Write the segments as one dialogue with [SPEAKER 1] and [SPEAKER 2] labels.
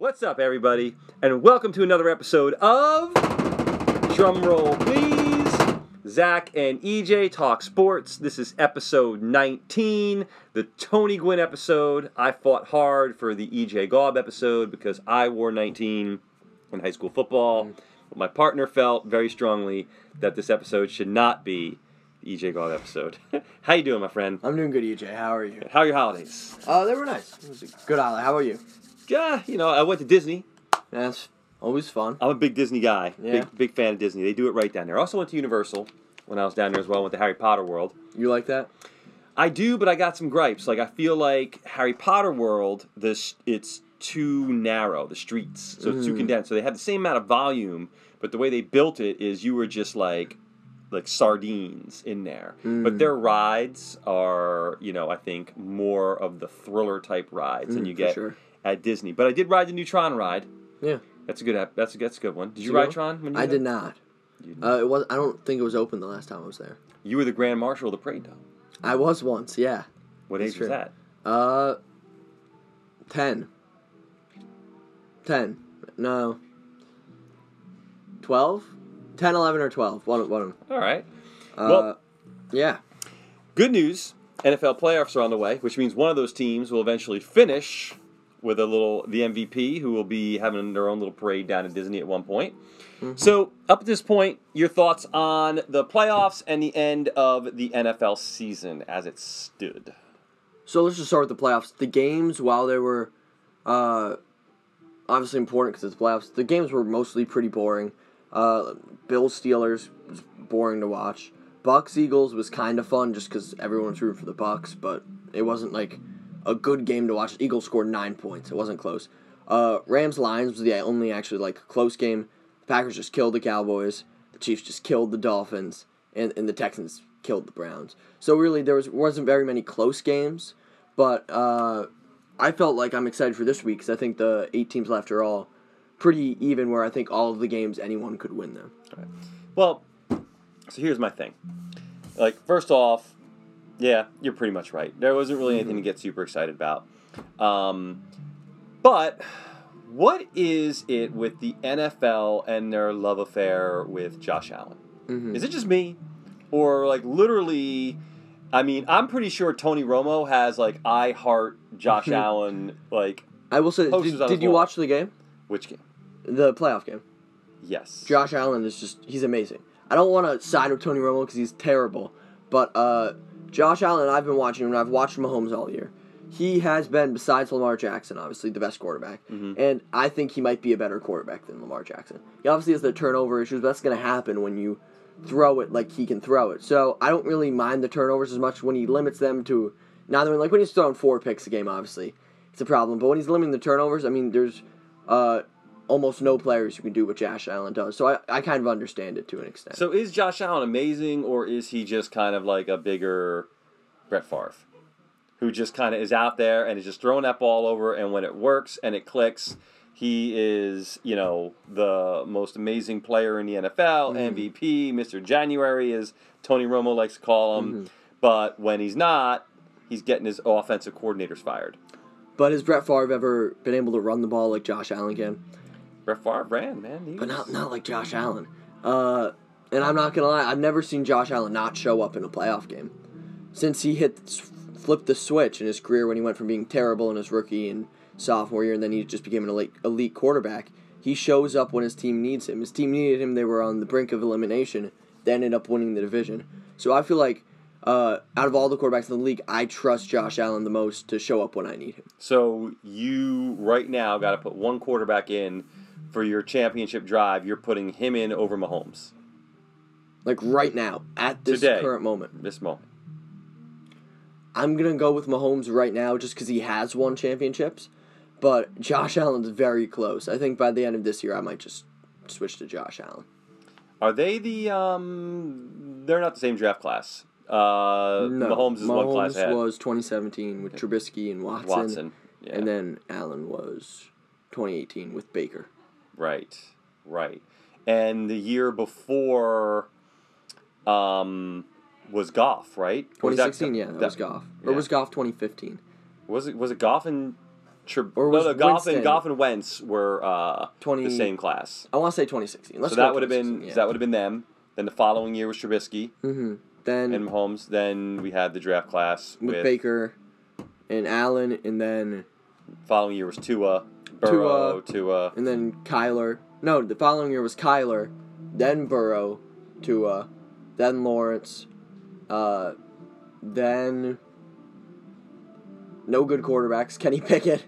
[SPEAKER 1] What's up, everybody, and welcome to another episode of Drumroll Please. Zach and EJ talk sports. This is episode 19, the Tony Gwynn episode. I fought hard for the EJ Gaub episode because I wore 19 in high school football. But my partner felt very strongly that this episode should not be the EJ Gaub episode. How you doing, my friend?
[SPEAKER 2] I'm doing good, EJ. How are you?
[SPEAKER 1] How are your holidays?
[SPEAKER 2] Uh, they were nice. It was a good holiday. How about you?
[SPEAKER 1] Yeah, you know, I went to Disney.
[SPEAKER 2] That's always fun.
[SPEAKER 1] I'm a big Disney guy.
[SPEAKER 2] Yeah.
[SPEAKER 1] Big big fan of Disney. They do it right down there. I also went to Universal when I was down there as well. Went to Harry Potter World.
[SPEAKER 2] You like that?
[SPEAKER 1] I do, but I got some gripes. Like I feel like Harry Potter World, this it's too narrow. The streets, so it's too
[SPEAKER 2] Mm.
[SPEAKER 1] condensed. So they have the same amount of volume, but the way they built it is you were just like like sardines in there. But
[SPEAKER 2] Mm.
[SPEAKER 1] their rides are, you know, I think more of the thriller type rides than
[SPEAKER 2] Mm,
[SPEAKER 1] you
[SPEAKER 2] for
[SPEAKER 1] get
[SPEAKER 2] sure.
[SPEAKER 1] At Disney. But I did ride the new Tron ride.
[SPEAKER 2] Yeah.
[SPEAKER 1] That's a good. app- That's a that's a good one. Did you
[SPEAKER 2] you
[SPEAKER 1] ride
[SPEAKER 2] go?
[SPEAKER 1] Tron? When you
[SPEAKER 2] I did not. Uh, it was. I don't think it was open the last time I was there.
[SPEAKER 1] You were the Grand Marshal of the parade, though.
[SPEAKER 2] I was once. Yeah.
[SPEAKER 1] What
[SPEAKER 2] That's
[SPEAKER 1] age was
[SPEAKER 2] true.
[SPEAKER 1] that?
[SPEAKER 2] Uh, ten. Ten. No. Twelve. 10, 11, or 12. One, one of them.
[SPEAKER 1] All right.
[SPEAKER 2] Uh,
[SPEAKER 1] Well-
[SPEAKER 2] yeah.
[SPEAKER 1] Good news. NFL playoffs are on the way, which means one of those teams will eventually finish with a little the MVP, who will be having their own little parade down at Disney at one point. So, up at this point, your thoughts on the playoffs and the end of the NFL season as it stood.
[SPEAKER 2] So let's just start with the playoffs. The games, while they were uh, obviously important because it's playoffs, the games were mostly pretty boring. Uh, Bills Steelers was boring to watch. Bucs Eagles was kind of fun just because everyone was rooting for the Bucs, but it wasn't like a good game to watch. Eagles scored nine points. It wasn't close. Uh, Rams Lions was the only actually like close game. The Packers just killed the Cowboys. The Chiefs just killed the Dolphins, and, and the Texans killed the Browns. So really, there was wasn't very many close games, but uh, I felt like I'm excited for this week because I think the eight teams left are all pretty even. Where I think all of the games anyone could win them.
[SPEAKER 1] Well, so here's my thing. Like, first off, yeah, you're pretty much right. There wasn't really anything to get super excited about. Um, but what is it with the NFL and their love affair with Josh Allen?
[SPEAKER 2] Mhm.
[SPEAKER 1] Is it just me? Or, like, literally, I mean, I'm pretty sure Tony Romo has, like, I heart Josh Allen, like,
[SPEAKER 2] I will say,
[SPEAKER 1] Posters
[SPEAKER 2] did,
[SPEAKER 1] on
[SPEAKER 2] did
[SPEAKER 1] his
[SPEAKER 2] you
[SPEAKER 1] wall.
[SPEAKER 2] watch the game?
[SPEAKER 1] which game?
[SPEAKER 2] The playoff game.
[SPEAKER 1] Yes.
[SPEAKER 2] Josh Allen is just he's amazing. I don't want to side with Tony Romo because he's terrible, but uh, Josh Allen, I've been watching him and I've watched Mahomes all year. He has been, besides Lamar Jackson, obviously the best quarterback, and I think he might be a better quarterback than Lamar Jackson. He obviously has the turnover issues, but that's going to happen when you throw it like he can throw it. So I don't really mind the turnovers as much when he limits them to neither. Like when he's throwing four picks a game, obviously it's a problem. But when he's limiting the turnovers, I mean, there's uh, almost no players who can do what Josh Allen does. So I, I kind of understand it to an extent.
[SPEAKER 1] So is Josh Allen amazing, or is he just kind of like a bigger Brett Favre, who just kind of is out there and is just throwing that ball over, and when it works and it clicks, he is you know the most amazing player in the NFL, MVP, mm-hmm. Mister January, as Tony Romo likes to call him. Mm-hmm. But when he's not, he's getting his offensive coordinators fired.
[SPEAKER 2] but has Brett Favre ever been able to run the ball like Josh Allen can?
[SPEAKER 1] Favre ran, man. He
[SPEAKER 2] But
[SPEAKER 1] was-
[SPEAKER 2] not not like Josh Allen. Uh, and I'm not gonna lie, I've never seen Josh Allen not show up in a playoff game since he hit flipped the switch in his career when he went from being terrible in his rookie and sophomore year, and then he just became an elite elite quarterback. He shows up when his team needs him. His team needed him; they were on the brink of elimination. They ended up winning the division. So I feel like. Uh, out of all the quarterbacks in the league, I trust Josh Allen the most to show up when I need him.
[SPEAKER 1] So you right now got to put one quarterback in for your championship drive. You're putting him in over Mahomes
[SPEAKER 2] Like right now, at this
[SPEAKER 1] Today.
[SPEAKER 2] current moment.
[SPEAKER 1] this moment.
[SPEAKER 2] I'm gonna go with Mahomes right now just because he has won championships, but Josh Allen's very close. I think by the end of this year, I might just switch to Josh Allen.
[SPEAKER 1] Are they the um? They're not the same draft class. Uh,
[SPEAKER 2] No,
[SPEAKER 1] Mahomes is one class ahead.
[SPEAKER 2] was 2017 with Trubisky and Watson,
[SPEAKER 1] Watson, yeah,
[SPEAKER 2] and then Allen was 2018 with Baker.
[SPEAKER 1] Right, right, and the year before, um, was Goff, right? Or was that-
[SPEAKER 2] 2016, yeah, that, was Goff. Or was Goff 2015?
[SPEAKER 1] Was it was it Goff and
[SPEAKER 2] Or
[SPEAKER 1] no,
[SPEAKER 2] was
[SPEAKER 1] no, Goff and Goff and Wentz were uh,
[SPEAKER 2] 20
[SPEAKER 1] the same class.
[SPEAKER 2] I want to say 2016. Let's
[SPEAKER 1] so that would have been
[SPEAKER 2] 2016,
[SPEAKER 1] so that would have been them. Then the following year was Trubisky
[SPEAKER 2] Mm-hmm. Then
[SPEAKER 1] and Mahomes. Then we had the draft class
[SPEAKER 2] with,
[SPEAKER 1] with,
[SPEAKER 2] Baker and Allen, and then
[SPEAKER 1] following year was Tua, Burrow, Tua.
[SPEAKER 2] and then Kyler. No, the following year was Kyler, then Burrow, Tua, then Lawrence, uh, then no good quarterbacks, Kenny Pickett,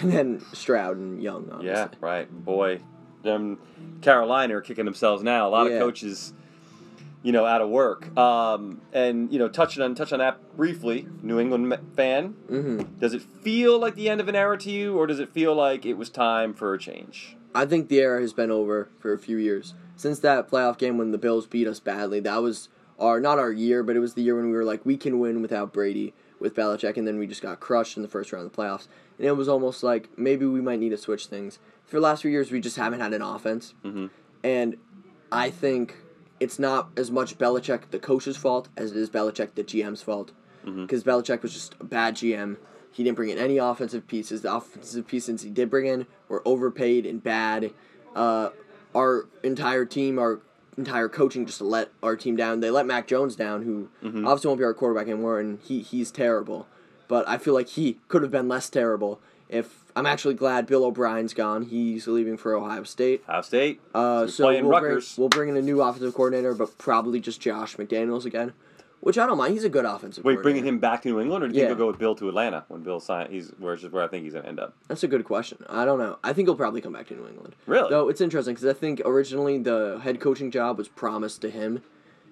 [SPEAKER 2] and then Stroud and Young. Obviously.
[SPEAKER 1] Yeah, right. Boy, them Carolina are kicking themselves now. A lot
[SPEAKER 2] Yeah.
[SPEAKER 1] of coaches, you know, out of work. Um, and you know, touching on touch on that briefly. New England fan.
[SPEAKER 2] Mm-hmm.
[SPEAKER 1] Does it feel like the end of an era to you, or does it feel like it was time for a change?
[SPEAKER 2] I think the era has been over for a few years since that playoff game when the Bills beat us badly. That was our not our year, but it was the year when we were like we can win without Brady with Belichick, and then we just got crushed in the first round of the playoffs. And it was almost like maybe we might need to switch things. For the last few years, we just haven't had an offense,
[SPEAKER 1] Mm-hmm.
[SPEAKER 2] and I think it's not as much Belichick the coach's fault as it is Belichick the GM's fault,
[SPEAKER 1] Mhm.
[SPEAKER 2] because Belichick was just a bad GM. He didn't bring in any offensive pieces. The offensive pieces he did bring in were overpaid and bad. Uh, our entire team, our entire coaching, just let our team down. They let Mac Jones down, who
[SPEAKER 1] Mhm.
[SPEAKER 2] obviously won't be our quarterback anymore, and he he's terrible. But I feel like he could have been less terrible if I'm actually glad Bill O'Brien's gone. He's leaving for Ohio State.
[SPEAKER 1] Ohio State.
[SPEAKER 2] Uh, so we'll bring, we'll bring in a new offensive coordinator, but probably just Josh McDaniels again, which I don't mind. He's a good offensive.
[SPEAKER 1] Wait, bringing him back to New England, or do you
[SPEAKER 2] Yeah.
[SPEAKER 1] think he'll go with Bill to Atlanta when Bill sign? He's where's where I think he's gonna end up.
[SPEAKER 2] That's a good question. I don't know. I think he'll probably come back to New England.
[SPEAKER 1] Really?
[SPEAKER 2] Though it's interesting because I think originally the head coaching job was promised to him.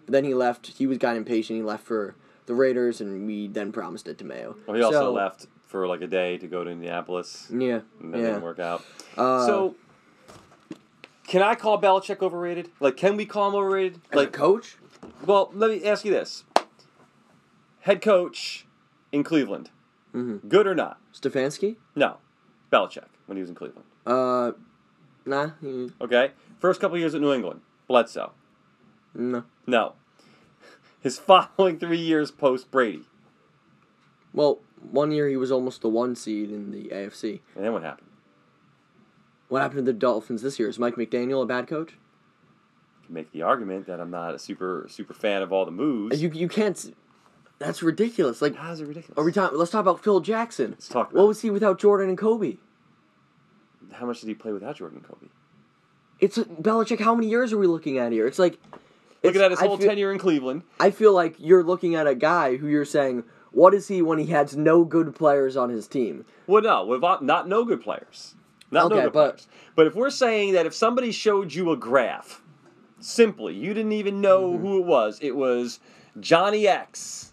[SPEAKER 2] but Then he left. He was got impatient. He left for the Raiders, and we then promised it to Mayo.
[SPEAKER 1] Well, he also
[SPEAKER 2] So,
[SPEAKER 1] left for like a day to go to Indianapolis,
[SPEAKER 2] Yeah.
[SPEAKER 1] and that
[SPEAKER 2] Yeah.
[SPEAKER 1] didn't work out.
[SPEAKER 2] Uh,
[SPEAKER 1] so, can I call Belichick overrated? Like, can we call him overrated? Like,
[SPEAKER 2] coach,
[SPEAKER 1] well, let me ask you this: head coach in Cleveland,
[SPEAKER 2] Mhm.
[SPEAKER 1] good or not?
[SPEAKER 2] Stefanski.
[SPEAKER 1] No, Belichick when he was in Cleveland.
[SPEAKER 2] Uh, nah. he-
[SPEAKER 1] Okay, first couple years at New England, Bledsoe.
[SPEAKER 2] No.
[SPEAKER 1] No, his following three years post Brady,
[SPEAKER 2] Well, one year he was almost the one seed in the AFC.
[SPEAKER 1] and then what happened?
[SPEAKER 2] What happened to the Dolphins this year? Is Mike McDaniel a bad coach?
[SPEAKER 1] You can make the argument that I'm not a super super fan of all the moves.
[SPEAKER 2] You you can't. That's ridiculous. Like
[SPEAKER 1] How's it ridiculous?
[SPEAKER 2] are we talking? Let's talk about Phil Jackson.
[SPEAKER 1] Let's talk about
[SPEAKER 2] What was he without Jordan and Kobe?
[SPEAKER 1] how much did he play without Jordan and Kobe?
[SPEAKER 2] It's Belichick. How many years are we looking at here? It's like
[SPEAKER 1] Looking
[SPEAKER 2] it's-
[SPEAKER 1] at his whole
[SPEAKER 2] feel-
[SPEAKER 1] tenure in Cleveland.
[SPEAKER 2] I feel like you're looking at a guy who you're saying, what is he when he has no good players on his team?
[SPEAKER 1] Well, no, with not no good players. Not no good
[SPEAKER 2] but-
[SPEAKER 1] players. But if we're saying that if somebody showed you a graph, simply, you didn't even know
[SPEAKER 2] Mm-hmm.
[SPEAKER 1] who it was, it was Johnny X,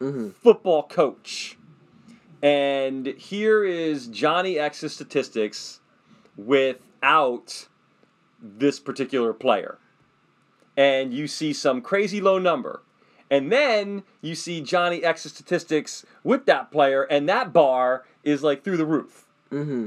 [SPEAKER 2] Mhm.
[SPEAKER 1] football coach. And here is Johnny X's statistics without this particular player. And you see some crazy low number. And then you see Johnny X's statistics with that player, and that bar is like through the roof.
[SPEAKER 2] Mm-hmm.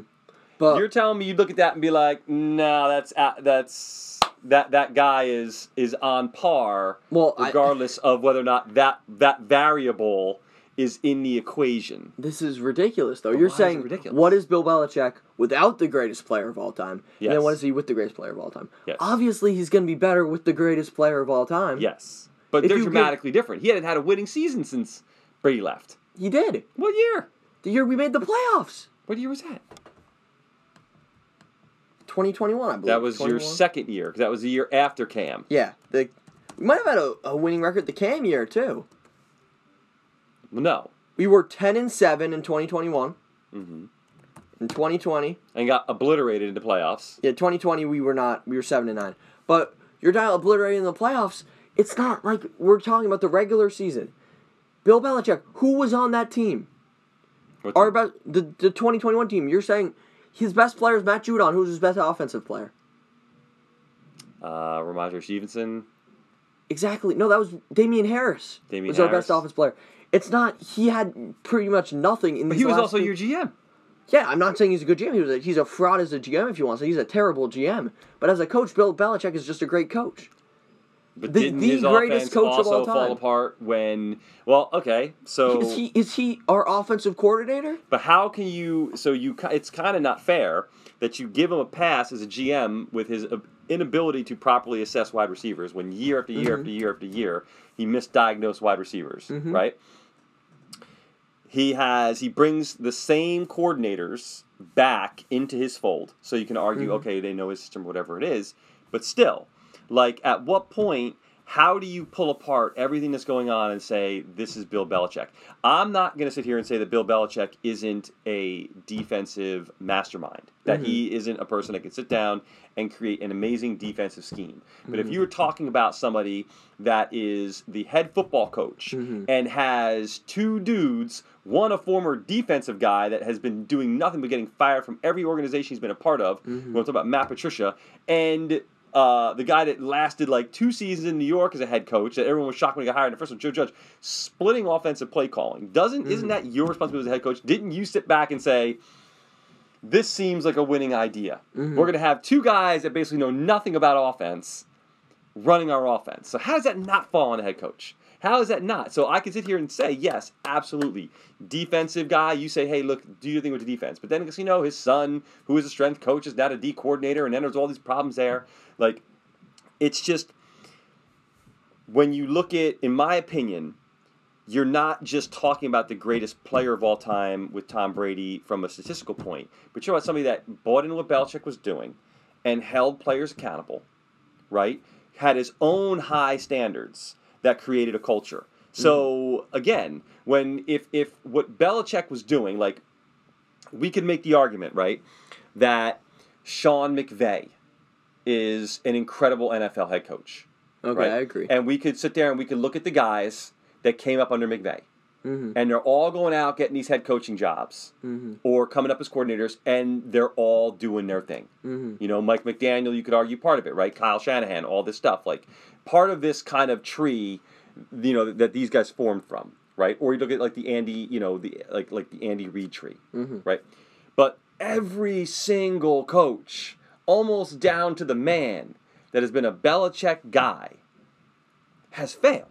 [SPEAKER 2] But
[SPEAKER 1] You're telling me you look at that and be like, no, that's that's that that guy is is on par,
[SPEAKER 2] well, I,
[SPEAKER 1] regardless of whether or not that that variable is in the equation.
[SPEAKER 2] this is ridiculous, though.
[SPEAKER 1] But
[SPEAKER 2] you're
[SPEAKER 1] is
[SPEAKER 2] saying, what is Bill Belichick without the greatest player of all time? And
[SPEAKER 1] Yes.
[SPEAKER 2] then what is he with the greatest player of all time?
[SPEAKER 1] Yes.
[SPEAKER 2] Obviously, he's going to be better with the greatest player of all time.
[SPEAKER 1] Yes, but
[SPEAKER 2] If
[SPEAKER 1] they're
[SPEAKER 2] you give-
[SPEAKER 1] dramatically different. He hadn't had a winning season since Brady left.
[SPEAKER 2] He did.
[SPEAKER 1] What year?
[SPEAKER 2] The year we made the playoffs.
[SPEAKER 1] What year was that?
[SPEAKER 2] 2021, I believe.
[SPEAKER 1] That was your
[SPEAKER 2] 21?
[SPEAKER 1] second year. 'cause that was the year after Cam.
[SPEAKER 2] Yeah. The, we might have had a, a winning record the Cam year, too.
[SPEAKER 1] No.
[SPEAKER 2] We were 10 and 7 in 2021.
[SPEAKER 1] hmm
[SPEAKER 2] In 2020,
[SPEAKER 1] And got obliterated in the playoffs.
[SPEAKER 2] yeah, 2020 we were not. We were 7 and 9. But you're not obliterated in the playoffs. It's not like we're talking about the regular season. Bill Belichick, who was on that team?
[SPEAKER 1] What
[SPEAKER 2] Our best, the, the 2021 team. You're saying his best player is Matt Judon, who's his best offensive player.
[SPEAKER 1] uh, Rhamondre Stevenson.
[SPEAKER 2] Exactly. No, that was Damien Harris.
[SPEAKER 1] Damien
[SPEAKER 2] was our best offense player. It's not. He had pretty much nothing in.
[SPEAKER 1] But he was also
[SPEAKER 2] two-
[SPEAKER 1] your GM.
[SPEAKER 2] Yeah, I'm not saying he's a good GM. He was a, he's a fraud as a GM if you want. So he's a terrible GM. But as a coach, Bill Belichick is just a great coach.
[SPEAKER 1] But
[SPEAKER 2] The-
[SPEAKER 1] didn't
[SPEAKER 2] the
[SPEAKER 1] his
[SPEAKER 2] greatest
[SPEAKER 1] offense
[SPEAKER 2] coach of
[SPEAKER 1] also
[SPEAKER 2] all
[SPEAKER 1] fall apart when? Well, okay, so
[SPEAKER 2] Is he is he our offensive coordinator?
[SPEAKER 1] but how can you? So you, it's kind of not fair that you give him a pass as a GM with his inability to properly assess wide receivers when year after year
[SPEAKER 2] Mhm.
[SPEAKER 1] after year after year he misdiagnosed wide receivers,
[SPEAKER 2] Mhm.
[SPEAKER 1] right? He has he brings the same coordinators back into his fold, so you can argue,
[SPEAKER 2] Mhm.
[SPEAKER 1] okay, they know his system, whatever it is, but still, like at what point? How do you pull apart everything that's going on and say this is Bill Belichick? I'm not going to sit here and say that Bill Belichick isn't a defensive mastermind, that he isn't a person that can sit down and create an amazing defensive scheme. But if you were talking about somebody that is the head football coach
[SPEAKER 2] Mhm.
[SPEAKER 1] and has two dudes, one a former defensive guy that has been doing nothing but getting fired from every organization he's been a part of,
[SPEAKER 2] Mhm.
[SPEAKER 1] we're talking about Matt Patricia, and uh, the guy that lasted like two seasons in New York as a head coach that everyone was shocked when he got hired. And the first one, Joe Judge, splitting offensive play calling. Doesn't isn't
[SPEAKER 2] Mhm.
[SPEAKER 1] that your responsibility as a head coach? Didn't you sit back and say, "This seems like a winning idea.
[SPEAKER 2] Mhm.
[SPEAKER 1] We're going to have two guys that basically know nothing about offense running our offense." So how does that not fall on a head coach? How is that not? So I can sit here and say, yes, absolutely. Defensive guy, you say, hey, look, do your thing with the defense. But then, you know, his son, who is a strength coach, is now a D coordinator, and then there's all these problems there. Like, it's just when you look at, in my opinion, you're not just talking about the greatest player of all time with Tom Brady from a statistical point, but you're about somebody that bought into what Belichick was doing and held players accountable, right? Had his own high standards that created a culture. Mm-hmm. So again, when if if what Belichick was doing, like we could make the argument, right, that Sean McVay is an incredible NFL head coach.
[SPEAKER 2] Okay,
[SPEAKER 1] right?
[SPEAKER 2] I agree.
[SPEAKER 1] And we could sit there and we could look at the guys that came up under McVay.
[SPEAKER 2] Mhm.
[SPEAKER 1] And they're all going out getting these head coaching jobs
[SPEAKER 2] Mhm.
[SPEAKER 1] or coming up as coordinators, and they're all doing their thing.
[SPEAKER 2] Mhm.
[SPEAKER 1] You know, Mike McDaniel, you could argue part of it, right? Kyle Shanahan, all this stuff. Like part of this kind of tree, you know, that these guys formed from, right? Or you look at like the Andy, you know, the like like the Andy Reid tree,
[SPEAKER 2] Mhm.
[SPEAKER 1] right? But every single coach, almost down to the man, that has been a Belichick guy, has failed.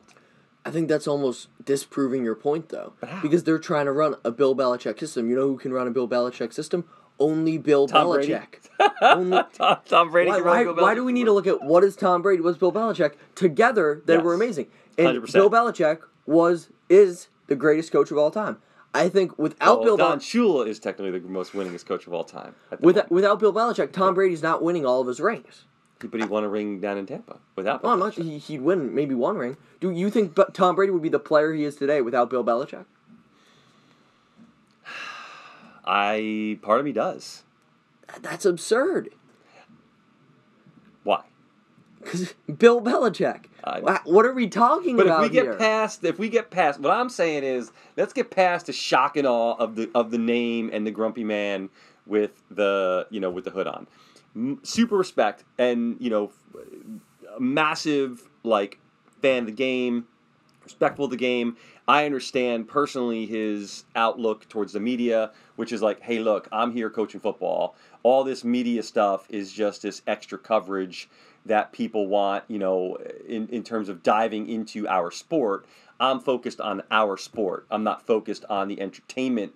[SPEAKER 2] I think that's almost disproving your point, though, because they're trying to run a Bill Belichick system. You know who can run a Bill Belichick system? Only Bill
[SPEAKER 1] Tom?
[SPEAKER 2] Belichick. Only-
[SPEAKER 1] Tom, Tom Brady.
[SPEAKER 2] why,
[SPEAKER 1] can run
[SPEAKER 2] why, why do we need to look at what is Tom Brady, what's Bill Belichick? Together, they were amazing. And
[SPEAKER 1] 100%.
[SPEAKER 2] Bill Belichick was is the greatest coach of all time. I think without
[SPEAKER 1] Well,
[SPEAKER 2] Bill
[SPEAKER 1] Don Shula is technically the most winningest coach of all time.
[SPEAKER 2] without, without Bill Belichick, Tom Brady's not winning all of his rings.
[SPEAKER 1] but he won a ring down in Tampa without.
[SPEAKER 2] Well, I'm not,
[SPEAKER 1] Belichick.
[SPEAKER 2] he, he'd win maybe one ring. Do you think Tom Brady would be the player he is today without Bill Belichick?
[SPEAKER 1] I part of me does.
[SPEAKER 2] That's absurd.
[SPEAKER 1] Why?
[SPEAKER 2] Because Bill Belichick. Wha- what are we talking
[SPEAKER 1] But if
[SPEAKER 2] about
[SPEAKER 1] we get
[SPEAKER 2] here?
[SPEAKER 1] past, if we get past, what I'm saying is, let's get past the shock and awe of the of the name and the grumpy man with the you know with the hood on. Super respect and you know, massive like fan of the game, respectful of the game. I understand personally his outlook towards the media, which is like, hey, look, I'm here coaching football. All this media stuff is just this extra coverage that people want, you know, in, in terms of diving into our sport. I'm focused on our sport. I'm not focused on the entertainment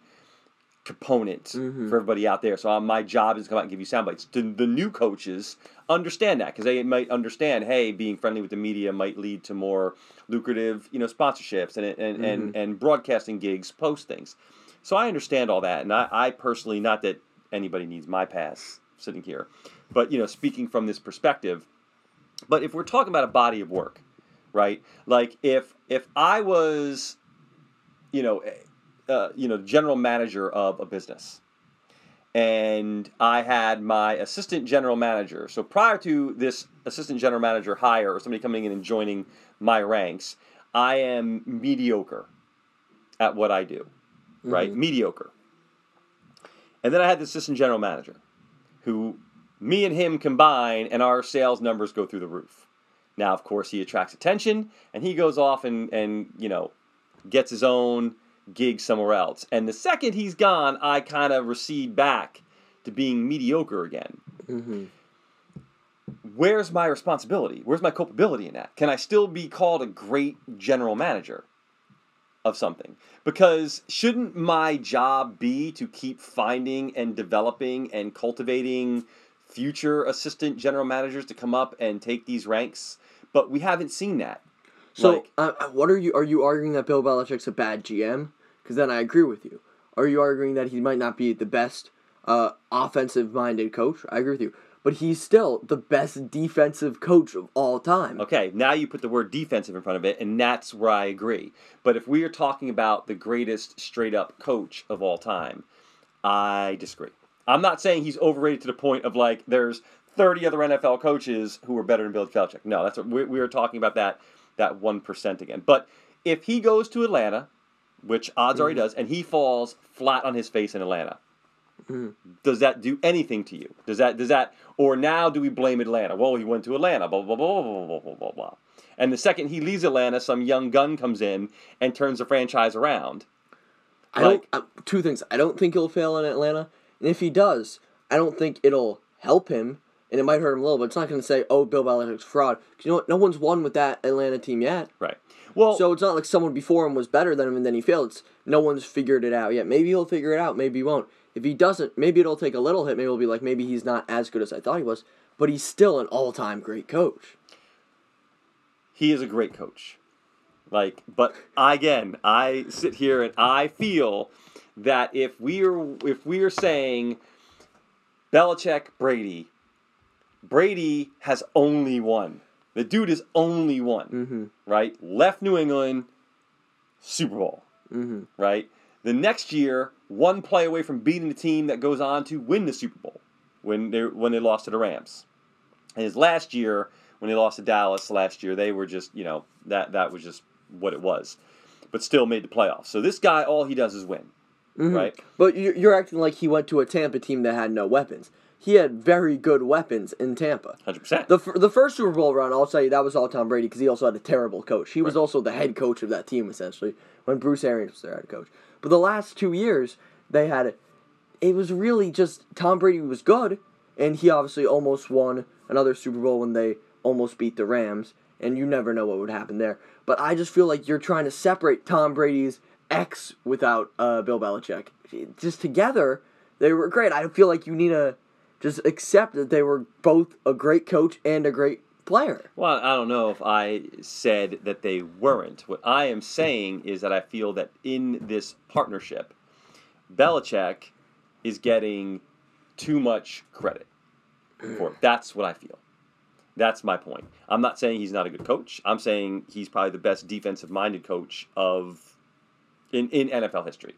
[SPEAKER 1] component
[SPEAKER 2] Mhm.
[SPEAKER 1] for everybody out there. So uh, my job is to come out and give you sound bites. The, the new coaches understand that because they might understand, hey, being friendly with the media might lead to more lucrative, you know, sponsorships and and, and, and broadcasting gigs, post things. So I understand all that, and I, I personally, not that anybody needs my pass sitting here, but you know, speaking from this perspective, but if we're talking about a body of work, right? Like if if I was, you know, uh, you know, general manager of a business, and I had my assistant general manager. So prior to this assistant general manager hire or somebody coming in and joining my ranks, I am mediocre at what I do, right? Mediocre. And then I had the assistant general manager, who me and him combine, and our sales numbers go through the roof. Now, of course, he attracts attention, and he goes off and, and you know, gets his own gig somewhere else. And the second he's gone, I kind of recede back to being mediocre again.
[SPEAKER 2] Mhm.
[SPEAKER 1] where's my responsibility? Where's my culpability in that? Can I still be called a great general manager of something? Because shouldn't my job be to keep finding and developing and cultivating future assistant general managers to come up and take these ranks? But we haven't seen that.
[SPEAKER 2] So,
[SPEAKER 1] Like-
[SPEAKER 2] uh, uh, what are you? Are you arguing that Bill Belichick's a bad GM? Because then I agree with you. Are you arguing that he might not be the best uh, offensive-minded coach? I agree with you, but he's still the best defensive coach of all time.
[SPEAKER 1] Okay, now you put the word defensive in front of it, and that's where I agree. But if we are talking about the greatest straight up coach of all time, I disagree. I'm not saying he's overrated to the point of like there's 30 other NFL coaches who are better than Bill Belichick. No, that's what we, we talking about that that one percent again. But if he goes to Atlanta, which odds mm. are he mm-hmm. does, and he falls flat on his face in Atlanta, mm. does that do anything to you? Does that does that or now do we blame Atlanta? Well, he went to Atlanta. Blah blah blah blah blah blah blah blah. And the second he leaves Atlanta, some young gun comes in and turns the franchise around.
[SPEAKER 2] I
[SPEAKER 1] like,
[SPEAKER 2] don't. Uh, two things. I don't think he'll fail in Atlanta, and if he does, I don't think it'll help him, and it might hurt him a little. But it's not going to say, "Oh, Bill Belichick's fraud." 'Cause you know what? No one's won with that Atlanta team yet.
[SPEAKER 1] Right. Well,
[SPEAKER 2] So it's not like someone before him was better than him and then he failed. It's, no one's figured it out yet. Maybe he'll figure it out. Maybe he won't. If he doesn't, maybe it'll take a little hit. Maybe it'll be like maybe he's not as good as I thought he was, but he's still an all-time great coach.
[SPEAKER 1] he is a great coach. Like, but again, I sit here and I feel that if we are if we are saying Belichick Brady, Brady has only one. The dude is only one,
[SPEAKER 2] Mm-hmm.
[SPEAKER 1] right? Left New England, Super Bowl,
[SPEAKER 2] Mm-hmm.
[SPEAKER 1] right? The next year, one play away from beating the team that goes on to win the Super Bowl when they when they lost to the Rams. And his last year, when they lost to Dallas last year, they were just you know that that was just what it was, but still made the playoffs. So this guy, all he does is win,
[SPEAKER 2] Mhm.
[SPEAKER 1] right?
[SPEAKER 2] But you- you're acting like he went to a Tampa team that had no weapons. He had very good weapons in Tampa.
[SPEAKER 1] Hundred percent.
[SPEAKER 2] The, fir- the first Super Bowl run, I'll tell you, that was all Tom Brady because he also had a terrible coach. He was also the head coach of that team, essentially, when Bruce Arians was their head coach. But the last two years, they had. it. It was really just Tom Brady was good, and he obviously almost won another Super Bowl when they almost beat the Rams, and you never know what would happen there. But I just feel like you're trying to separate Tom Brady's ex without uh, Bill Belichick. Just together, they were great. I feel like you need to just accept that they were both a great coach and a great player.
[SPEAKER 1] Well, I don't know if I said that they weren't. What I am saying is that I feel that in this partnership, Belichick is getting too much credit for it. That's what I feel. That's my point. I'm not saying he's not a good coach. I'm saying he's probably the best defensive minded coach of in, in NFL history.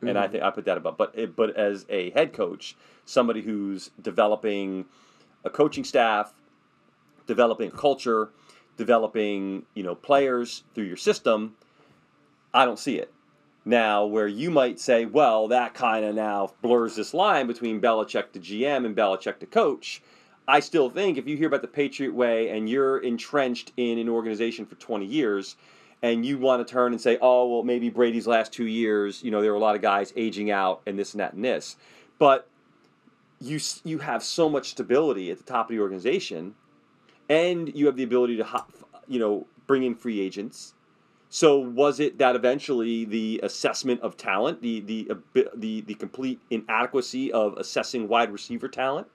[SPEAKER 1] And I mm-hmm. think I put that above. But it, but as a head coach, somebody who's developing a coaching staff, developing a culture, developing you know players through your system, I don't see it. Now, where you might say, well, that kind of now blurs this line between Belichick the GM and Belichick the coach. I still think if you hear about the Patriot Way and you're entrenched in an organization for 20 years, and you want to turn and say, oh, well, maybe Brady's last two years, you know, there were a lot of guys aging out and this and that and this. But you, you have so much stability at the top of the organization, and you have the ability to, you know, bring in free agents. So was it that eventually the assessment of talent, the the the the complete inadequacy of assessing wide receiver talent,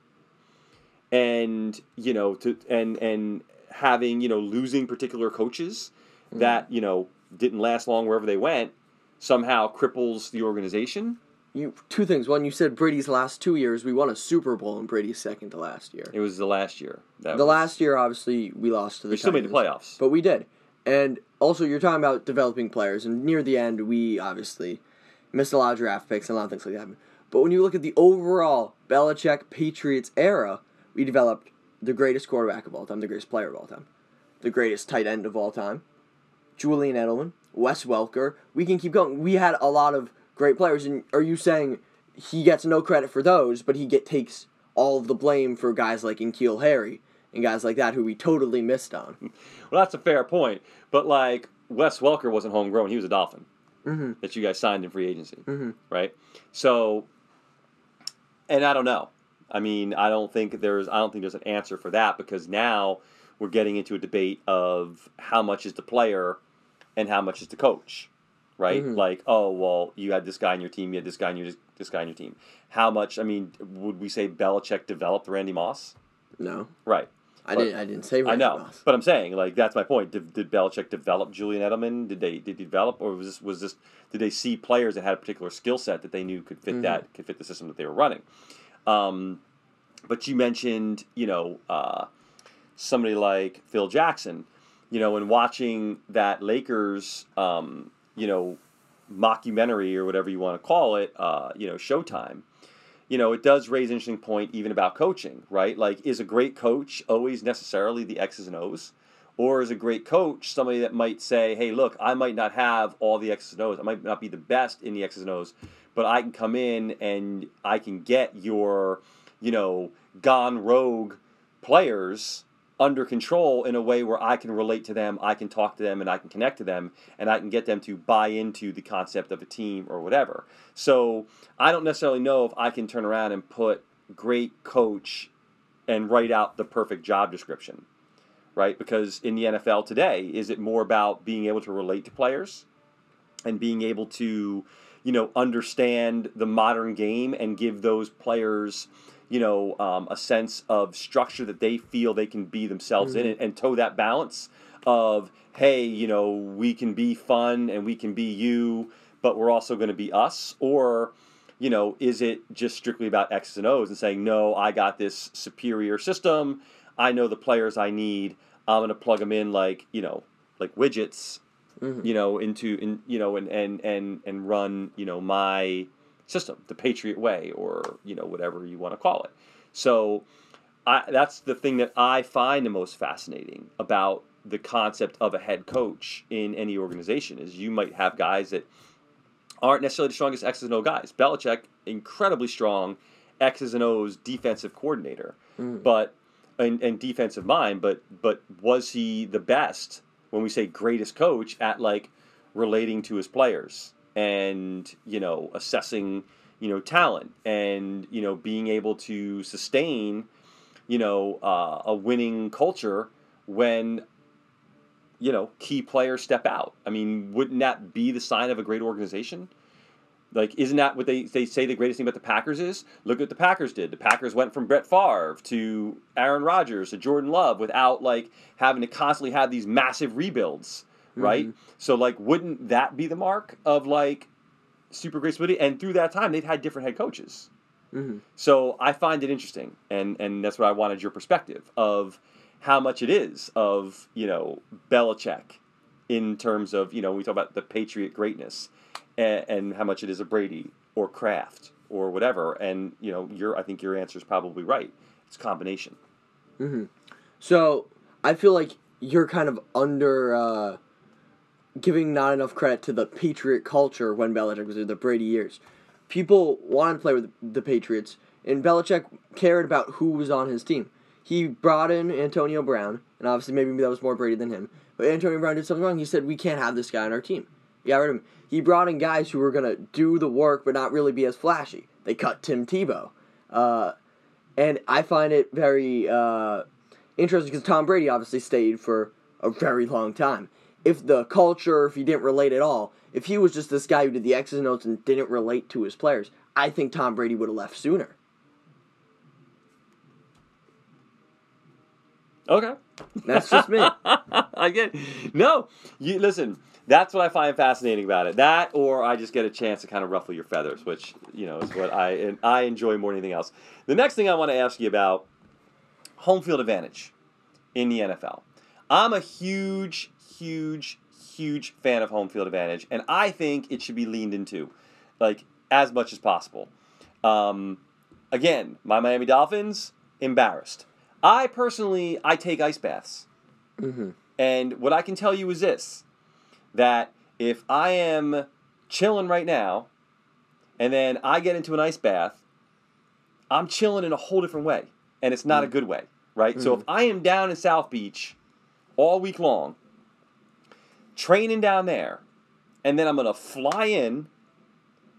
[SPEAKER 1] and you know to and and having you know losing particular coaches Mm-hmm. that you know didn't last long wherever they went somehow cripples the organization.
[SPEAKER 2] You two things. One, you said Brady's last two years we won a Super Bowl and Brady's second to last year.
[SPEAKER 1] It was the last year. That
[SPEAKER 2] The
[SPEAKER 1] was-
[SPEAKER 2] last year, obviously, we lost to the.
[SPEAKER 1] we still made the playoffs.
[SPEAKER 2] but we did. And also, you're talking about developing players, and near the end, we obviously missed a lot of draft picks and a lot of things like that. But when you look at the overall Belichick Patriots era, we developed the greatest quarterback of all time, the greatest player of all time, the greatest tight end of all time, Julian Edelman, Wes Welker. We can keep going. We had a lot of great players, and are you saying he gets no credit for those, but he get takes all of the blame for guys like N'Keal Harry and guys like that who we totally missed on?
[SPEAKER 1] Well, that's a fair point. But like Wes Welker wasn't homegrown; he was a Dolphin
[SPEAKER 2] Mhm.
[SPEAKER 1] that you guys signed in free agency,
[SPEAKER 2] Mhm.
[SPEAKER 1] right? So, and I don't know. I mean, I don't think there's I don't think there's an answer for that because now we're getting into a debate of how much is the player and how much is the coach, right?
[SPEAKER 2] Mhm.
[SPEAKER 1] Like, oh well, you had this guy on your team, you had this guy on your this guy on your team. How much? I mean, would we say Belichick developed Randy Moss?
[SPEAKER 2] No,
[SPEAKER 1] Right.
[SPEAKER 2] I
[SPEAKER 1] But-
[SPEAKER 2] didn't. I didn't say.
[SPEAKER 1] I
[SPEAKER 2] Randy
[SPEAKER 1] know,
[SPEAKER 2] Moss.
[SPEAKER 1] but I'm saying like that's my point. Did, did Belichick develop Julian Edelman? Did they did he develop, or was this was this did they see players that had a particular skill set that they knew could fit
[SPEAKER 2] Mhm.
[SPEAKER 1] that could fit the system that they were running? Um, but you mentioned you know uh, somebody like Phil Jackson, you know, and watching that Lakers um, you know mockumentary or whatever you want to call it, uh, you know, Showtime you know, it does raise an interesting point even about coaching, right? Like, is a great coach always necessarily the X's and O's? Or is a great coach somebody that might say, hey, look, I might not have all the X's and O's. I might not be the best in the X's and O's, but I can come in and I can get your, you know, gone rogue players under control in a way where I can relate to them, I can talk to them, and I can connect to them, and I can get them to buy into the concept of a team or whatever. So I don't necessarily know if I can turn around and put great coach and write out the perfect job description, right? Because in the NFL today, is it more about being able to relate to players and being able to, you know, understand the modern game and give those players, you know, um, a sense of structure that they feel they can be themselves in and, and toe that balance of, hey, you know, we can be fun and we can be you, but we're also going to be us? Or, you know, is it just strictly about X's and O's and saying, no, I got this superior system. I know the players I need. I'm going to plug them in like, you know, like widgets,
[SPEAKER 2] Mhm.
[SPEAKER 1] you know, into, in, you know, and, and, and, and run, you know, my system, the Patriot way, or, you know, whatever you want to call it. So I, that's the thing that I find the most fascinating about the concept of a head coach in any organization is you might have guys that aren't necessarily the strongest X's and O guys. Belichick, incredibly strong X's and O's defensive coordinator,
[SPEAKER 2] Mhm.
[SPEAKER 1] but and, and defensive mind. But but was he the best when we say greatest coach at like relating to his players and you know assessing you know talent and you know being able to sustain you know uh, a winning culture when you know key players step out. I mean wouldn't that be the sign of a great organization? Like isn't that what they, they say the greatest thing about the packers is? Look at what the packers did. The packers went from brett Favre to aaron rodgers to jordan love without like having to constantly have these massive rebuilds right so like wouldn't that be the mark of like super great stability and through that time they've had different head coaches
[SPEAKER 2] Mhm.
[SPEAKER 1] so I find it interesting, and and that's what I wanted your perspective of how much it is of you know Belichick in terms of you know when we talk about the Patriot greatness, and, and how much it is of Brady or Kraft or whatever, and you know your I think your answer is probably right. It's a combination.
[SPEAKER 2] So I feel like you're kind of under uh, giving not enough credit to the Patriot culture when Belichick was in the Brady years. People wanted to play with the Patriots, and Belichick cared about who was on his team. He brought in Antonio Brown, and obviously maybe that was more Brady than him. But Antonio Brown did something wrong. He said, "We can't have this guy on our team." He got rid of him. He brought in guys who were gonna do the work but not really be as flashy. They cut Tim Tebow, uh, and I find it very. Uh, interesting because Tom Brady obviously stayed for a very long time. If the culture, if he didn't relate at all, if he was just this guy who did the X's and O's and didn't relate to his players, I think Tom Brady would have left sooner.
[SPEAKER 1] Okay.
[SPEAKER 2] That's just me.
[SPEAKER 1] I get no. You listen. That's what I find fascinating about it. That, or I just get a chance to kind of ruffle your feathers, which you know is what I and I enjoy more than anything else. The next thing I want to ask you about home field advantage in the NFL. I'm a huge, huge, huge fan of home field advantage, and I think it should be leaned into, like as much as possible. Um, again, my Miami Dolphins embarrassed. I personally, I take ice baths.
[SPEAKER 2] hmm
[SPEAKER 1] And what I can tell you is this that if I am chilling right now and then I get into an ice bath, I'm chilling in a whole different way. And it's not a good way, right? So if I am down in South Beach all week long, training down there, and then I'm going to fly in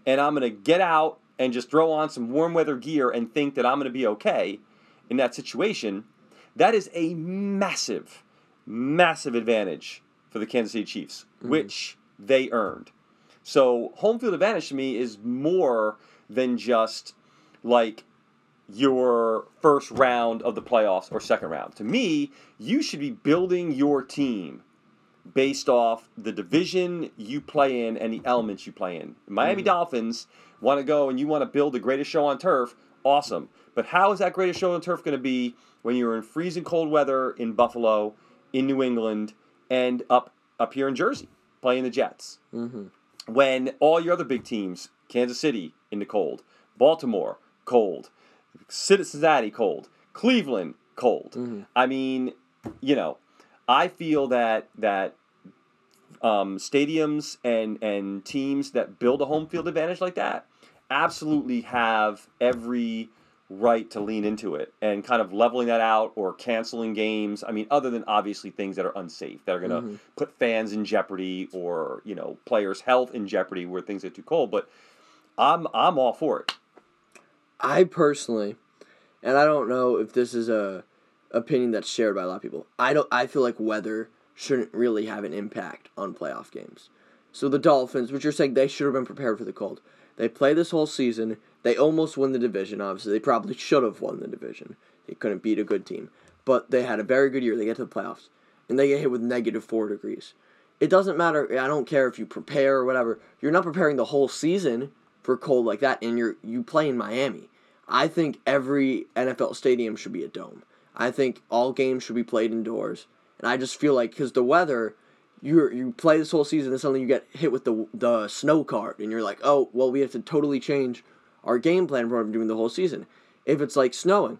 [SPEAKER 1] and I'm going to get out and just throw on some warm weather gear and think that I'm going to be okay in that situation, that is a massive, massive advantage for the Kansas City Chiefs, mm-hmm. which they earned. So home field advantage to me is more than just like your first round of the playoffs or second round. To me, you should be building your team based off the division you play in and the elements you play in. Miami Dolphins want to go and you want to build the greatest show on turf, awesome. But how is that greatest show on turf going to be when you're in freezing cold weather in Buffalo, in New England, and up up here in Jersey playing the Jets?
[SPEAKER 2] Mm-hmm.
[SPEAKER 1] When all your other big teams, Kansas City in the cold, Baltimore cold, Cincinnati cold, Cleveland cold.
[SPEAKER 2] Mm-hmm.
[SPEAKER 1] I mean, you know, I feel that that um, stadiums and and teams that build a home field advantage like that absolutely have every right to lean into it and kind of leveling that out or canceling games. I mean, other than obviously things that are unsafe that are going to
[SPEAKER 2] Mhm.
[SPEAKER 1] put fans in jeopardy or you know players' health in jeopardy where things get too cold. But I'm I'm all for it.
[SPEAKER 2] I personally, and I don't know if this is a opinion that's shared by a lot of people. I don't. I feel like weather shouldn't really have an impact on playoff games. So the Dolphins, which you're saying they should have been prepared for the cold. They play this whole season. They almost win the division. Obviously, they probably should have won the division. They couldn't beat a good team, but they had a very good year. They get to the playoffs, and they get hit with negative four degrees. It doesn't matter. I don't care if you prepare or whatever. You're not preparing the whole season for cold like that, and you're you play in Miami. I think every NFL stadium should be a dome. I think all games should be played indoors, and I just feel like because the weather, you you play this whole season, and suddenly you get hit with the the snow card, and you're like, oh well, we have to totally change our game plan for doing the whole season. If it's like snowing,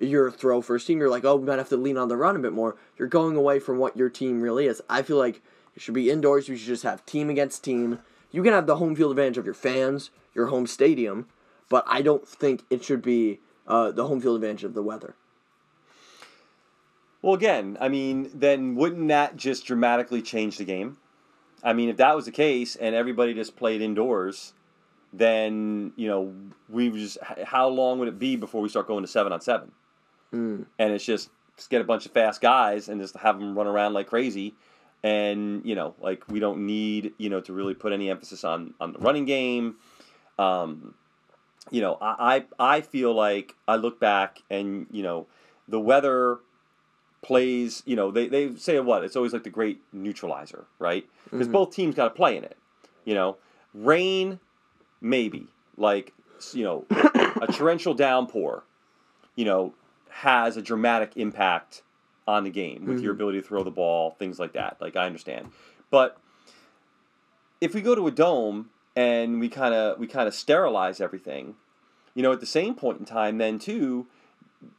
[SPEAKER 2] your throw first team, you're like, oh, we might have to lean on the run a bit more. You're going away from what your team really is. I feel like it should be indoors. You should just have team against team. You can have the home field advantage of your fans, your home stadium, but I don't think it should be uh, the home field advantage of the weather.
[SPEAKER 1] Well, again, I mean, then wouldn't that just dramatically change the game? I mean, if that was the case and everybody just played indoors, then you know we just how long would it be before we start going to seven on seven?
[SPEAKER 2] Mm.
[SPEAKER 1] And it's just, just get a bunch of fast guys and just have them run around like crazy, and you know, like we don't need you know to really put any emphasis on on the running game. Um, you know, I, I I feel like I look back and you know the weather plays. You know, they they say what it's always like the great neutralizer, right? Because
[SPEAKER 2] Mhm.
[SPEAKER 1] both teams got to play in it. You know, rain, maybe like you know a torrential downpour. You know, has a dramatic impact on the game with your
[SPEAKER 2] Mhm.
[SPEAKER 1] ability to throw the ball, things like that. Like I understand, but if we go to a dome and we kind of we kind of sterilize everything, you know, at the same point in time, then too,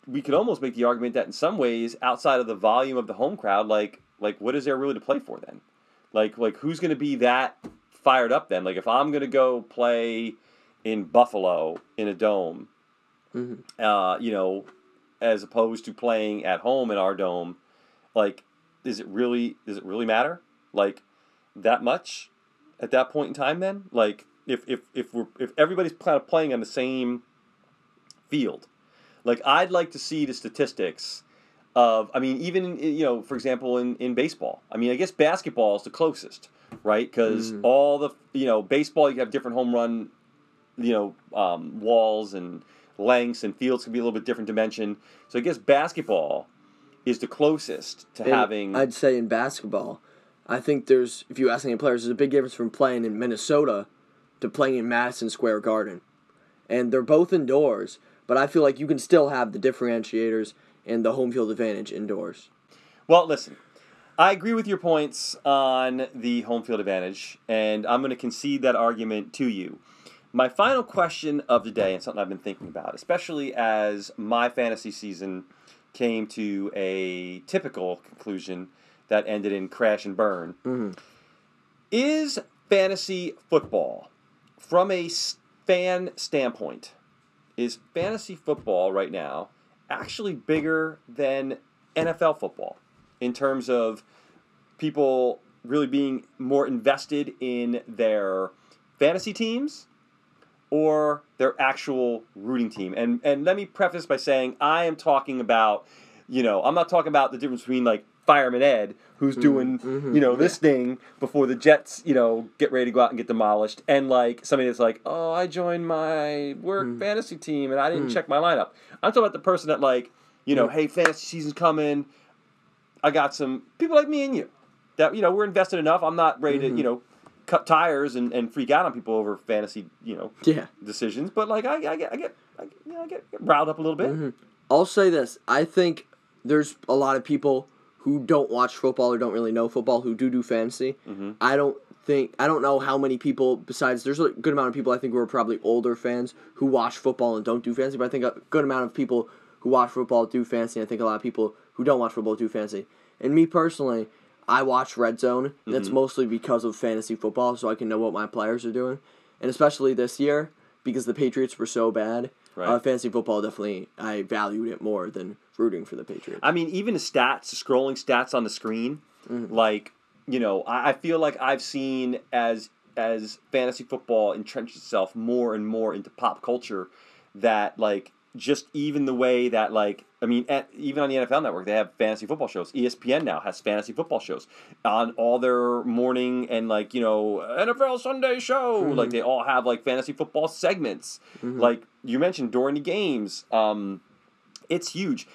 [SPEAKER 1] we could almost make the argument that in some ways, outside of the volume of the home crowd, like like what is there really to play for then? Like like who's going to be that fired up then? Like if I'm going to go play in Buffalo in a dome,
[SPEAKER 2] Mhm.
[SPEAKER 1] uh, you know, as opposed to playing at home in our dome, like, is it really does it really matter? Like that much at that point in time? Then, like, if if if we're if everybody's kind of playing on the same field, like I'd like to see the statistics of. I mean, even you know, for example, in in baseball. I mean, I guess basketball is the closest, right? Because
[SPEAKER 2] Mhm.
[SPEAKER 1] all the you know baseball, you have different home run, you know, um, walls and lengths and fields can be a little bit different dimension. So I guess basketball is the closest to
[SPEAKER 2] And
[SPEAKER 1] having.
[SPEAKER 2] I'd say in basketball, I think there's, if you ask any players, there's a big difference from playing in Minnesota to playing in Madison Square Garden. And they're both indoors, but I feel like you can still have the differentiators and the home field advantage indoors.
[SPEAKER 1] Well, listen, I agree with your points on the home field advantage, and I'm going to concede that argument to you. My final question of the day, and something I've been thinking about, especially as my fantasy season came to a typical conclusion that ended in crash and burn,
[SPEAKER 2] Mhm.
[SPEAKER 1] is fantasy football, from a fan standpoint, is fantasy football right now actually bigger than NFL football in terms of people really being more invested in their fantasy teams or their actual rooting team. And and let me preface by saying I am talking about, you know, I'm not talking about the difference between like Fireman Ed, who's mm-hmm. doing, mm-hmm. you know, this thing before the Jets, you know, get ready to go out and get demolished, and like somebody that's like, oh, I joined my work mm. fantasy team and I didn't mm. check my lineup. I'm talking about the person that like, you know, mm. hey, fantasy season's coming. I got some people like me and you that you know we're invested enough. I'm not ready to mm-hmm. you know cut tires and, and freak out on people over fantasy you know
[SPEAKER 2] Yeah.
[SPEAKER 1] decisions. But like I, I get I get I, you know, I get, get riled up a little bit.
[SPEAKER 2] I'll say this. I think there's a lot of people who don't watch football or don't really know football who do do fantasy. I don't think I don't know how many people besides there's a good amount of people I think who are probably older fans who watch football and don't do fantasy, but I think a good amount of people who watch football do fantasy. I think a lot of people who don't watch football do fantasy. And me personally, I watch Red Zone. And it's mostly because of fantasy football, so I can know what my players are doing. And especially this year, because the Patriots were so bad,
[SPEAKER 1] Right.
[SPEAKER 2] uh, fantasy football definitely I valued it more than rooting for the Patriots.
[SPEAKER 1] I mean, even the stats, scrolling stats on the screen, mm-hmm. like you know, I, I feel like I've seen as as fantasy football entrenches itself more and more into pop culture, that like just even the way that like I mean, at, even on the NFL Network, they have fantasy football shows. ESPN now has fantasy football shows on all their morning and like you know NFL Sunday show. Mm-hmm. Like they all have like fantasy football segments. Mm-hmm. Like you mentioned during the games, um, it's huge.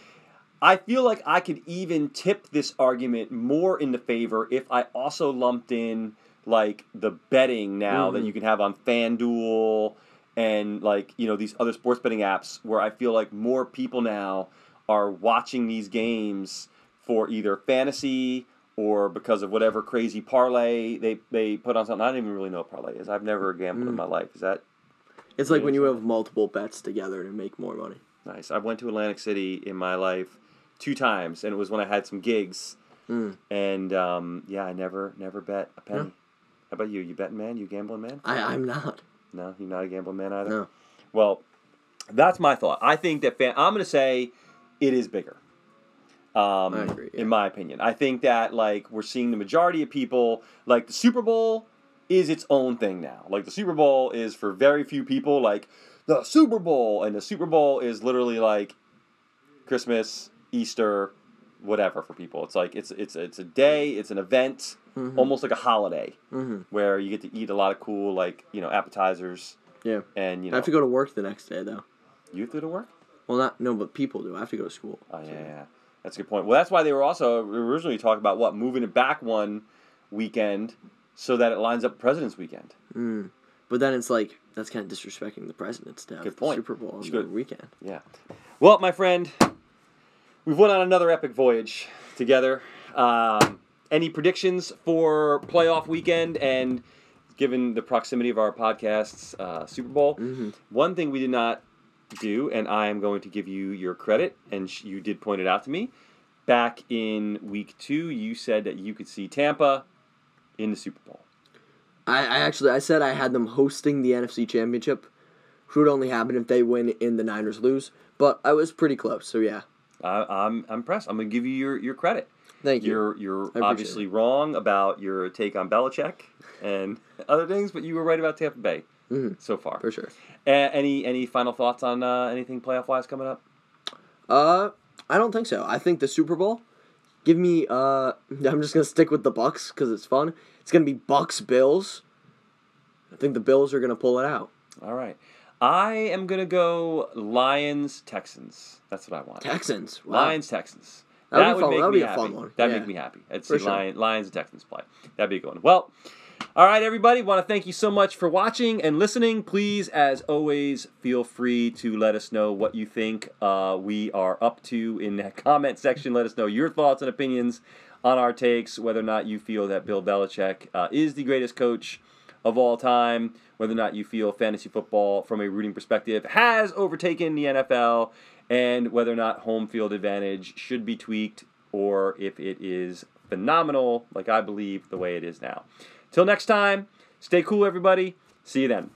[SPEAKER 1] I feel like I could even tip this argument more in the favor if I also lumped in like the betting now that mm-hmm. you can have on FanDuel and like you know these other sports betting apps where I feel like more people now are watching these games for either fantasy or because of whatever crazy parlay they, they put on something. I don't even really know what parlay is. I've never gambled in my life. Is that
[SPEAKER 2] It's like when you have multiple bets together to make more money.
[SPEAKER 1] Nice. I went to Atlantic City in my life two times, and it was when I had some gigs.
[SPEAKER 2] Mm.
[SPEAKER 1] And um, yeah, I never never bet a penny. How about you? You betting man? You gambling man?
[SPEAKER 2] I, I'm not.
[SPEAKER 1] No, you're not a gambling man either.
[SPEAKER 2] No.
[SPEAKER 1] Well, that's my thought. I think that fan. I'm going to say it is bigger. Um,
[SPEAKER 2] I agree, yeah.
[SPEAKER 1] In my opinion, I think that like we're seeing the majority of people like the Super Bowl is its own thing now. Like the Super Bowl is for very few people. Like the Super Bowl, and the Super Bowl is literally like Christmas, Easter, whatever for people. It's like it's it's it's a day, it's an event,
[SPEAKER 2] Mhm.
[SPEAKER 1] almost like a holiday
[SPEAKER 2] Mhm.
[SPEAKER 1] where you get to eat a lot of cool like you know appetizers
[SPEAKER 2] Yeah.
[SPEAKER 1] and you
[SPEAKER 2] I have to go to work the next day though.
[SPEAKER 1] you have to go to work.
[SPEAKER 2] Well, not no, but people do. I have to go to school.
[SPEAKER 1] Oh yeah, yeah, yeah. that's a good point. Well, that's why they were also originally talking about what moving it back one weekend so that it lines up President's Weekend.
[SPEAKER 2] Mm. But then it's like that's kind of disrespecting the presidents to have
[SPEAKER 1] Good point.
[SPEAKER 2] Super Bowl on the weekend.
[SPEAKER 1] Yeah. Well, my friend, we've went on another epic voyage together. Um, any predictions for playoff weekend and given the proximity of our podcasts, uh, Super Bowl?
[SPEAKER 2] Mhm.
[SPEAKER 1] One thing we did not do, and I am going to give you your credit, and sh- you did point it out to me. Back in week two, you said that you could see Tampa in the Super Bowl.
[SPEAKER 2] I, I actually I said I had them hosting the NFC Championship, which would only happen if they win and the Niners lose. But I was pretty close. So yeah,
[SPEAKER 1] I, I'm I'm impressed. I'm going to give you your, your credit.
[SPEAKER 2] thank you.
[SPEAKER 1] You're you're obviously wrong about your take on Belichick and other things, but you were right about Tampa Bay
[SPEAKER 2] Mhm.
[SPEAKER 1] so far.
[SPEAKER 2] for sure.
[SPEAKER 1] Any any final thoughts on uh, anything playoff wise coming up?
[SPEAKER 2] Uh, I don't think so. I think the Super Bowl. Give me. Uh, I'm just gonna stick with the Bucs because it's fun. It's gonna be Bucs Bills. I think the Bills are gonna pull it out.
[SPEAKER 1] All right, I am gonna go Lions Texans. That's what I want.
[SPEAKER 2] Texans. Wow.
[SPEAKER 1] Lions Texans.
[SPEAKER 2] That would fun-
[SPEAKER 1] make
[SPEAKER 2] that would
[SPEAKER 1] me
[SPEAKER 2] be a
[SPEAKER 1] happy.
[SPEAKER 2] fun one.
[SPEAKER 1] That'd
[SPEAKER 2] Yeah.
[SPEAKER 1] make me happy. I'd see
[SPEAKER 2] sure.
[SPEAKER 1] Lion, Lions and Texans play. That'd be a good one. Well, all right, everybody. Want to thank you so much for watching and listening. Please, as always, feel free to let us know what you think uh, we are up to in the comment section. Let us know your thoughts and opinions on our takes, whether or not you feel that Bill Belichick uh, is the greatest coach of all time, whether or not you feel fantasy football from a rooting perspective has overtaken the NFL, and whether or not home field advantage should be tweaked or if it is phenomenal, like I believe the way it is now. Till next time, stay cool, everybody. See you then.